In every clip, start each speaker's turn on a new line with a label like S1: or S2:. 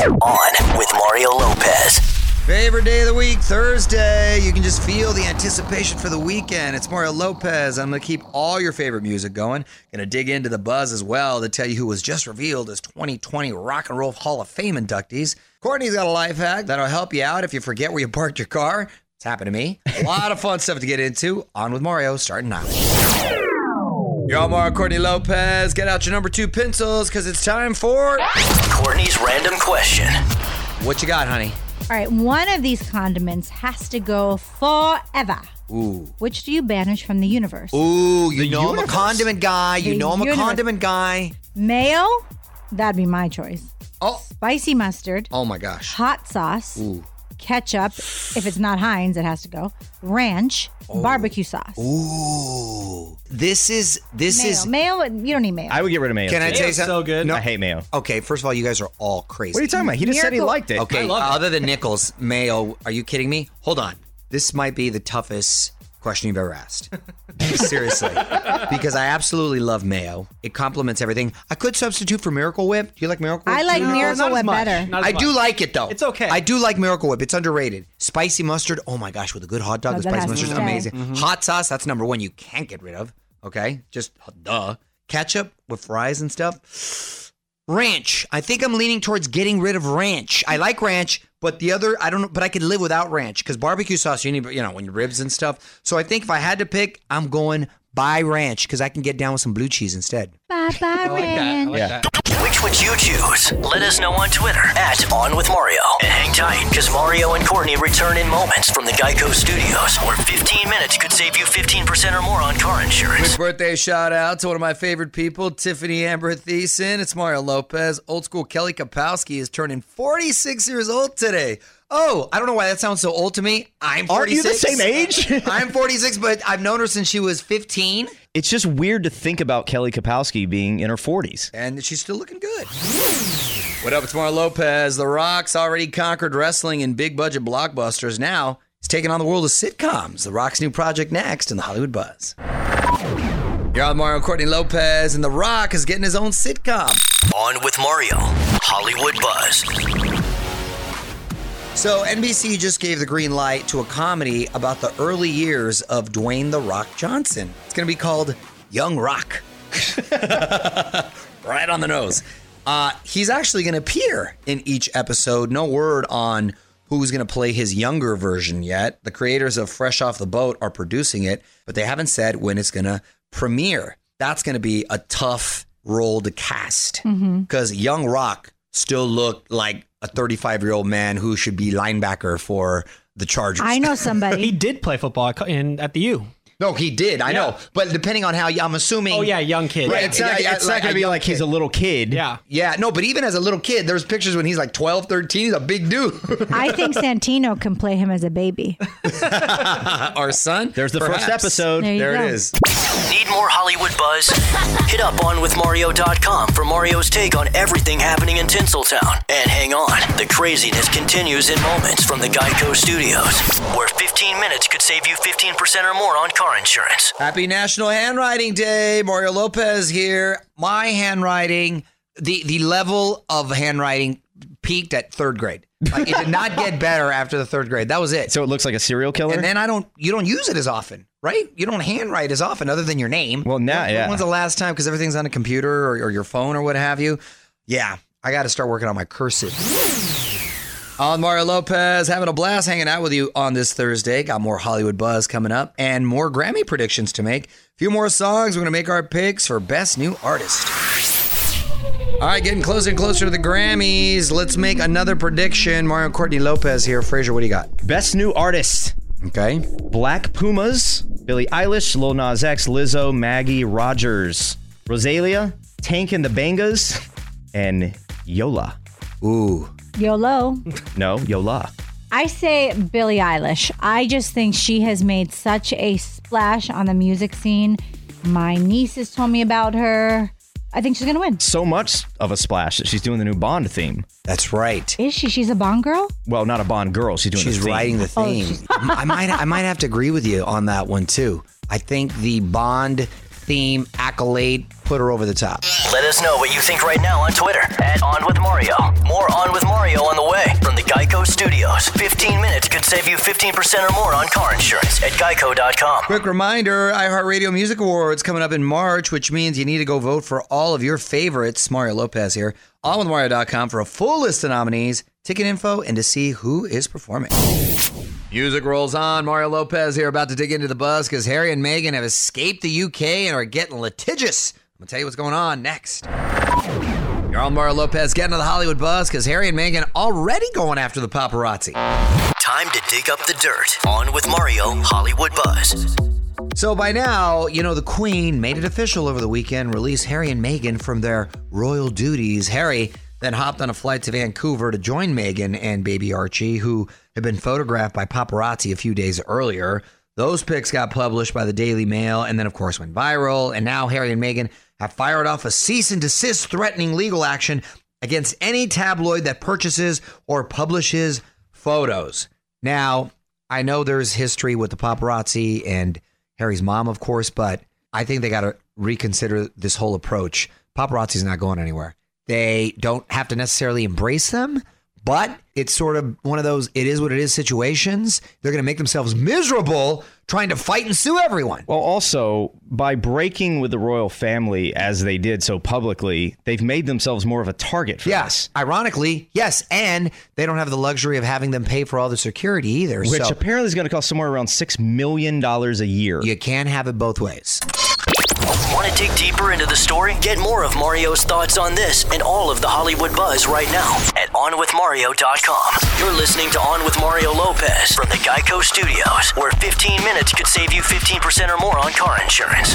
S1: On with Mario Lopez.
S2: Favorite day of the week, Thursday. You can just feel the anticipation for the weekend. It's Mario Lopez. I'm going to keep all your favorite music going. Going to dig into the buzz as well to tell you who was just revealed as 2020 Rock and Roll Hall of Fame inductees. Courtney's got a life hack that'll help you out if you forget where you parked your car. It's happened to me. A lot of fun stuff to get into. On with Mario, starting now. You're all Mario Courtney Lopez. Get out your number two pencils because it's time for.
S1: Courtney's random question.
S2: What you got, honey?
S3: All right, one of these condiments has to go forever.
S2: Ooh.
S3: Which do you banish from the universe?
S2: Ooh, you
S4: The
S2: know I'm a condiment guy. You
S3: The
S2: know I'm a condiment guy.
S3: Mayo? That'd be my choice.
S2: Oh,
S3: Spicy mustard,
S2: oh my gosh.
S3: hot sauce,
S2: Ooh.
S3: Ketchup. If it's not Heinz, it has to go. Ranch,
S2: Oh.
S3: barbecue sauce.
S2: Ooh. This is this
S3: Mayo.
S2: is.
S3: Mayo, you don't need mayo.
S4: I would get rid of mayo.
S2: Can I
S4: too.
S2: tell you something?
S5: so good.
S2: No.
S4: I hate mayo.
S2: Okay, first of all, you guys are all crazy.
S4: What are you talking about? He just said he liked it.
S2: Okay,
S5: I love it.
S2: other than Nichols, mayo. Are you kidding me? Hold on. This might be the toughest question you've ever asked. Seriously, because I absolutely love mayo. It complements everything. I could substitute for Miracle Whip. Do you like Miracle Whip?
S3: I like
S5: No,
S3: Miracle
S5: not as
S3: Whip
S5: much.
S3: better.
S5: Not as
S2: I do
S5: much.
S2: like it though.
S5: It's okay.
S2: I do like Miracle Whip. It's underrated. Spicy mustard. Oh my gosh, with a good hot dog,
S3: No,
S2: the
S3: that
S2: spicy
S3: has to
S2: mustard's
S3: stay.
S2: amazing.
S5: Mm-hmm.
S2: Hot sauce, that's number one. You can't get rid of. Okay, just duh. Ketchup with fries and stuff. Ranch. I think I'm leaning towards getting rid of ranch. I like ranch, but the other I don't know. But I could live without ranch because barbecue sauce you need, you know, when you ribs and stuff. So I think if I had to pick, I'm going by ranch because I can get down with some blue cheese instead.
S3: Bye bye,
S5: I like that. I
S3: ranch.
S5: like that.
S1: Which would you choose? Let us know on Twitter at On With Mario. And hang tight, because Mario and Courtney return in moments from the Geico Studios, where 15 minutes could save you 15% or more on car insurance.
S2: Quick birthday shout out to one of my favorite people, Tiffani Amber Thiessen. It's Mario Lopez. Old school Kelly Kapowski is turning 46 years old today. Oh, I don't know why that sounds so old to me. I'm 46.
S4: Aren't you the same age?
S2: I'm 46, but I've known her since she was 15,
S4: it's just weird to think about Kelly Kapowski being in her 40s.
S2: and she's still looking good. What up? It's Mario Lopez. The Rock's already conquered wrestling in big budget blockbusters. Now he's taking on the world of sitcoms. The Rock's new project next in the Hollywood Buzz. You're on Mario Courtney Lopez, and The Rock is getting his own sitcom.
S1: On with Mario. Hollywood Buzz.
S2: So NBC just gave the green light to a comedy about the early years of Dwayne the Rock Johnson. It's going to be called Young Rock. right on the nose. Uh, he's actually going to appear in each episode. No word on who's going to play his younger version yet. The creators of Fresh Off the Boat are producing it, but they haven't said when it's going to premiere. That's going to be a tough role to cast because Young Rock still looked like a 35 year old man who should be linebacker for the Chargers.
S3: I know somebody.
S5: He did play football in at the U.
S2: No, he did. I know, but depending on how I'm assuming.
S5: Oh yeah, young kid.
S2: Right,
S4: It's not,
S2: Yeah, yeah,
S4: it's
S2: like
S4: not going to be
S2: young
S4: like he's a little kid.
S5: Yeah.
S2: Yeah, no, but even as a little kid, there's pictures when he's like 12, 13. He's a big dude.
S3: I think Santino can play him as a baby.
S2: Our son.
S4: There's the first episode.
S3: There you
S2: There
S3: go.
S2: it is.
S1: Need more Hollywood buzz? Hit up on onwithmario.com for Mario's take on everything happening in Tinseltown. And hang on, the craziness continues in moments from the Geico Studios, where 15 minutes could save you 15% or more on car insurance.
S2: Happy National Handwriting Day. Mario Lopez here. My handwriting, the the level of handwriting peaked at third grade. Like it did not get better after the third grade. That was it.
S4: So it looks like a serial killer?
S2: and then I don't you don't use it as often, right? You don't handwrite as often other than your name.
S4: Well, now,
S2: When-
S4: yeah.
S2: When's the last time? Because everything's on a computer or, or your phone or what have you. Yeah, I got to start working on my cursive. On Mario Lopez, having a blast hanging out with you on this Thursday. Got more Hollywood buzz coming up and more Grammy predictions to make. A few more songs. We're going to make our picks for Best New Artist. All right, getting closer and closer to the Grammys. Let's make another prediction. Mario Courtney Lopez here. Frazier, what do you got?
S4: Best new artist
S2: Okay.
S4: Black Pumas, Billie Eilish, Lil Nas X, Lizzo, Maggie Rogers, Rosalia, Tank and the Bangas, and Yola.
S2: Ooh.
S3: YOLO.
S4: No, Yola.
S3: I say Billie Eilish. I just think she has made such a splash on the music scene. My nieces told me about her. I think she's gonna win.
S4: So much of a splash that she's doing the new Bond theme.
S2: That's right.
S3: Is she? She's a Bond girl.
S4: Well, not a Bond girl. She's doing
S2: She's
S4: the theme.
S2: writing the
S3: Oh,
S2: theme.
S3: she's-
S2: I might I might have to agree with you on that one too. I think the Bond theme accolade put her over the top.
S1: Let us know what you think right now on Twitter at On With Mario. More On With Mario Geico Studios. 15 minutes could save you 15% or more on car insurance at geico.com.
S2: Quick reminder iHeartRadio Music Awards coming up in March, which means you need to go vote for all of your favorites. Mario Lopez here, on onwithmario.com for a full list of nominees, ticket info, and to see who is performing. Music rolls on. Mario Lopez here, about to dig into the buzz because Harry and Meghan have escaped the UK and are getting litigious. I'm going to tell you what's going on next. You're on Mario Lopez getting to the Hollywood buzz because Harry and Meghan already going after the paparazzi.
S1: Time to dig up the dirt. On with Mario Hollywood Buzz.
S2: So by now, you know, the Queen made it official over the weekend, released Harry and Meghan from their royal duties. Harry then hopped on a flight to Vancouver to join Meghan and baby Archie, who had been photographed by paparazzi a few days earlier. Those pics got published by the Daily Mail and then, of course, went viral. And now Harry and Meghan have fired off a cease and desist threatening legal action against any tabloid that purchases or publishes photos. Now, I know there's history with the paparazzi and Harry's mom, of course, but I think they got to reconsider this whole approach. Paparazzi's not going anywhere. They don't have to necessarily embrace them, but it's sort of one of those it is what it is situations. They're going to make themselves miserable trying to fight and sue everyone.
S4: Well, also, by breaking with the royal family as they did so publicly, they've made themselves more of a target for
S2: Yes, ironically, yes, and they don't have the luxury of having them pay for all the security either.
S4: which
S2: so
S4: apparently is going to cost somewhere around $6 million a year.
S2: you can't have it both ways.
S1: Want to dig deeper into the story? Get more of Mario's thoughts on this and all of the Hollywood buzz right now at OnWithMario.com. You're listening to On with Mario Lopez from the Geico Studios, where 15 minutes could save you 15% or more on car insurance.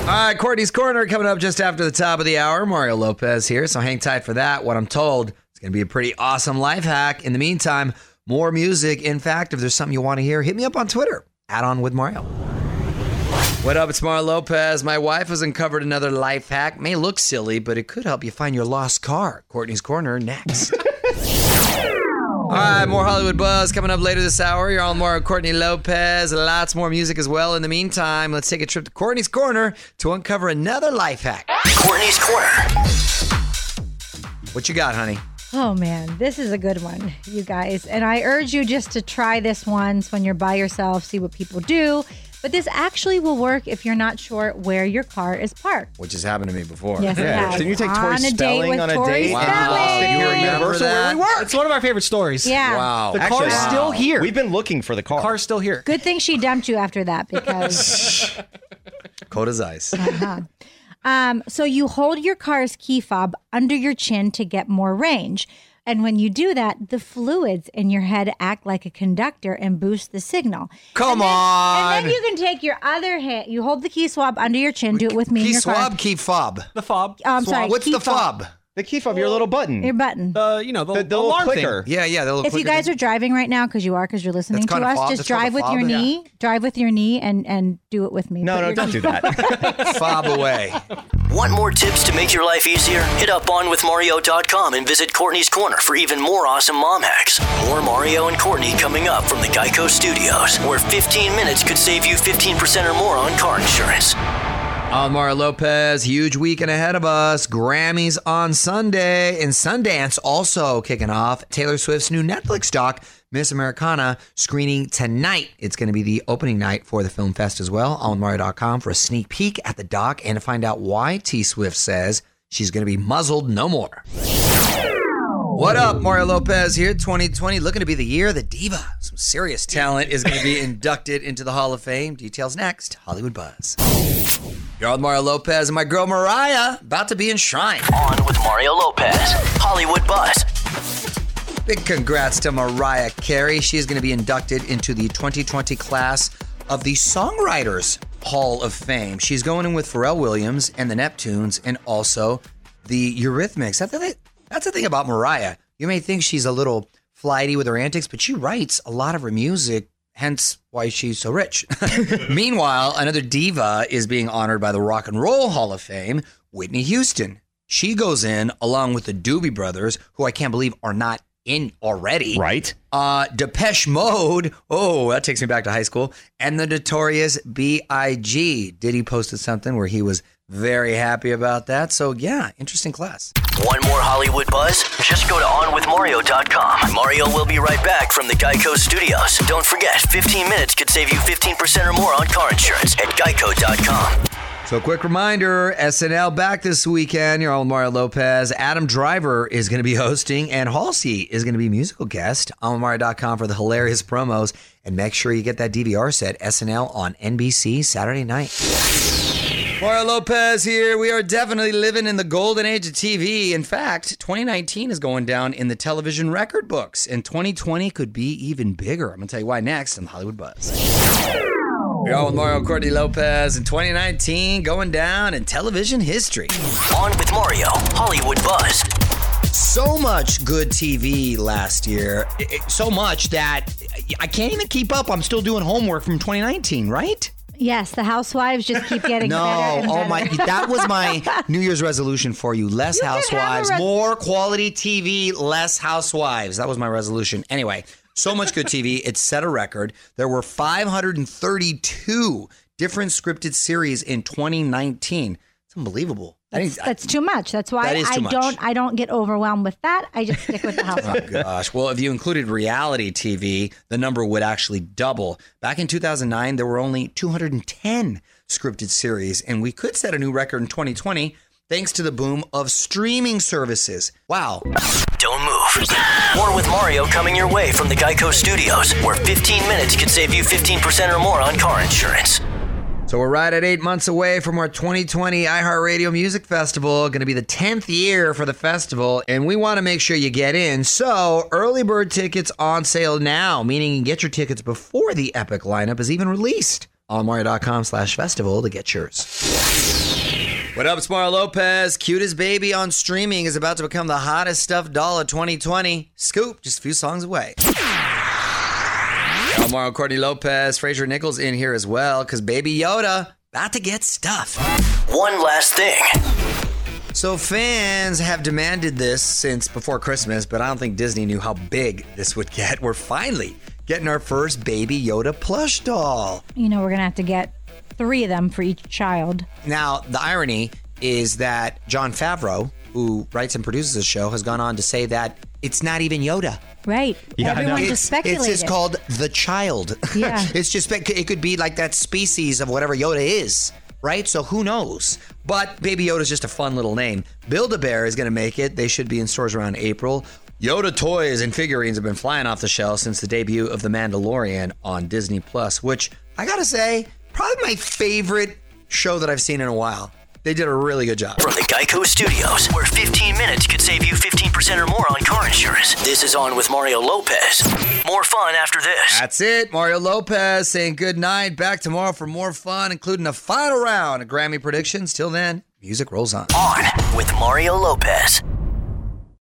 S2: All right, Courtney's Corner coming up just after the top of the hour. Mario Lopez here, so hang tight for that. What I'm told, it's going to be a pretty awesome life hack. In the meantime, more music. In fact, if there's something you want to hear, hit me up on Twitter. Add on with Mario. What up? It's Mario Lopez. My wife has uncovered another life hack. May look silly, but it could help you find your lost car. Courtney's Corner next. All right, more Hollywood buzz coming up later this hour. You're on more of Courtney Lopez. Lots more music as well. In the meantime, let's take a trip to Courtney's Corner to uncover another life hack.
S1: Courtney's Corner.
S2: What you got, honey?
S3: Oh man, this is a good one, you guys. And I urge you just to try this once when you're by yourself, see what people do. But this actually will work if you're not sure where your car is parked.
S2: Which has happened to me before.
S3: Yes,
S4: Yeah,
S3: has.
S4: didn't you take Tori
S3: on a date
S4: Spelling
S3: with
S4: on a
S3: Tori
S4: date?
S2: Wow.
S3: Spelling.
S2: You remember
S4: Universal where
S2: that?
S4: we work.
S5: It's one of our favorite stories.
S3: Yeah.
S2: Wow.
S5: The
S4: Actually,
S5: car's
S4: wow.
S5: still here.
S4: We've been looking for the car.
S5: car's still here.
S3: Good thing she dumped you after that because
S2: Cold as ice.
S3: Um, so you hold your car's key fob under your chin to get more range. And when you do that, the fluids in your head act like a conductor and boost the signal.
S2: Come
S3: And
S2: on.
S3: And then you can take your other hand, you hold the key swab under your chin, do it with me in
S2: Key
S3: your
S2: swab,
S3: car.
S2: key fob.
S5: The fob.
S3: Um, oh, I'm sorry.
S2: What's
S3: key
S2: the fob?
S4: The key fob, your little button.
S3: Your button.
S5: The you know the,
S4: the, the little
S5: alarm
S4: clicker.
S5: thing.
S2: Yeah, yeah. the little
S3: if you
S2: clicker
S3: guys
S2: thing.
S3: are driving right now, because you are, because you're listening
S2: That's
S3: to
S2: called a
S3: us,
S2: fob?
S3: just
S2: That's called a
S3: drive with
S2: fob?
S3: your
S2: Yeah.
S3: knee, drive with your knee, and and do it with me.
S4: No,
S3: Put
S4: no,
S3: your-
S4: don't do that.
S2: fob away.
S1: Want more tips to make your life easier? Hit up OnWithMario.com and visit Courtney's Corner for even more awesome mom hacks. More Mario and Courtney coming up from the Geico Studios, where 15 minutes could save you 15% or more on car insurance.
S2: I'm Lopez. Huge weekend ahead of us. Grammys on Sunday and Sundance also kicking off. Taylor Swift's new Netflix doc, Miss Americana, screening tonight. It's going to be the opening night for the film fest as well. On Mario.com for a sneak peek at the doc and to find out why T Swift says she's going to be muzzled no more. What up, Mario Lopez here. 2020 looking to be the year the diva, some serious talent, is going to be inducted into the Hall of Fame. Details next. Hollywood Buzz. You're on Mario Lopez and my girl Mariah about to be enshrined.
S1: On with Mario Lopez, Hollywood Buzz.
S2: Big congrats to Mariah Carey. She's going to be inducted into the 2020 class of the Songwriters Hall of Fame. She's going in with Pharrell Williams and the Neptunes and also the Eurythmics. That's the, thing, that's the thing about Mariah. You may think she's a little flighty with her antics, but she writes a lot of her music, hence why she's so rich. Meanwhile, another diva is being honored by the Rock and Roll Hall of Fame, Whitney Houston. She goes in along with the Doobie Brothers, who I can't believe are not in already.
S4: right?
S2: Uh, Depeche Mode. Oh, that takes me back to high school. And the notorious B.I.G. Diddy posted something where he was Very happy about that. So, yeah, interesting class.
S1: One more Hollywood buzz? Just go to OnWithMario.com. Mario will be right back from the Geico Studios. Don't forget, 15 minutes could save you 15% or more on car insurance at Geico.com.
S2: So, quick reminder SNL back this weekend. Your own Mario Lopez. Adam Driver is going to be hosting, and Halsey is going to be musical guest. Almamario.com for the hilarious promos. And make sure you get that DVR set, SNL on NBC Saturday night. Mario Lopez here. We are definitely living in the golden age of TV. In fact, 2019 is going down in the television record books, and 2020 could be even bigger. I'm going to tell you why next on the Hollywood Buzz. We're all with Mario Courtney Lopez in 2019 going down in television history.
S1: On with Mario, Hollywood Buzz.
S2: So much good TV last year. It- it- so much that I can't even keep up. I'm still doing homework from 2019, right?
S3: Yes, the housewives just keep getting
S2: No,
S3: better. and
S2: oh my, that was my New Year's resolution for you. Less
S3: You can have a
S2: housewives,
S3: re-
S2: more quality TV, less housewives. That was my resolution. Anyway, so much good TV. It set a record. There were 532 different scripted series in 2019. It's unbelievable. I
S3: That's,
S2: think,
S3: that's too much. That's why
S2: That is
S3: I
S2: much.
S3: don't I don't get overwhelmed with that. I just stick with the oh, housewives.
S2: Gosh, well, if you included reality TV, the number would actually double. Back in 2009, there were only 210 scripted series, and we could set a new record in 2020 thanks to the boom of streaming services. Wow.
S1: Don't move. More with Mario coming your way from the Geico Studios, where 15 minutes could save you 15% or more on car insurance.
S2: So we're right at eight months away from our 2020 iHeartRadio Music Festival. Going to be the 10th year for the festival, and we want to make sure you get in. So early bird tickets on sale now, meaning you get your tickets before the epic lineup is even released. On Mario.com slash festival to get yours. What up, it's Mario Lopez. Cutest Baby on streaming is about to become the hottest stuffed doll of 2020. Scoop, just a few songs away. I'm Courtney Lopez, Fraser Nichols in here as well, because Baby Yoda about to get stuffed.
S1: One last thing.
S2: So fans have demanded this since before Christmas, but I don't think Disney knew how big this would get. We're finally getting our first Baby Yoda plush doll.
S3: you know, we're gonna have to get three of them for each child.
S2: Now, the irony is that Jon Favreau, who writes and produces the show, has gone on to say that it's not even Yoda.
S3: Right.
S4: Yeah, I know.
S3: Everyone
S2: It's,
S3: just speculated.
S2: it's just called the child.
S3: Yeah.
S2: it's just spec- it could be like that species of whatever Yoda is, right? So who knows? But Baby Yoda is just a fun little name. Build a Bear is going to make it. They should be in stores around April. Yoda toys and figurines have been flying off the shelf since the debut of The Mandalorian on Disney Plus, which I got to say, probably my favorite show that I've seen in a while. They did a really good job.
S1: From the Geico Studios, where 15 minutes could save you 15% or more on car insurance. This is On with Mario Lopez. More fun after this.
S2: That's it. Mario Lopez saying good night. Back tomorrow for more fun, including a final round of Grammy predictions. Till then, music rolls on.
S1: On with Mario Lopez.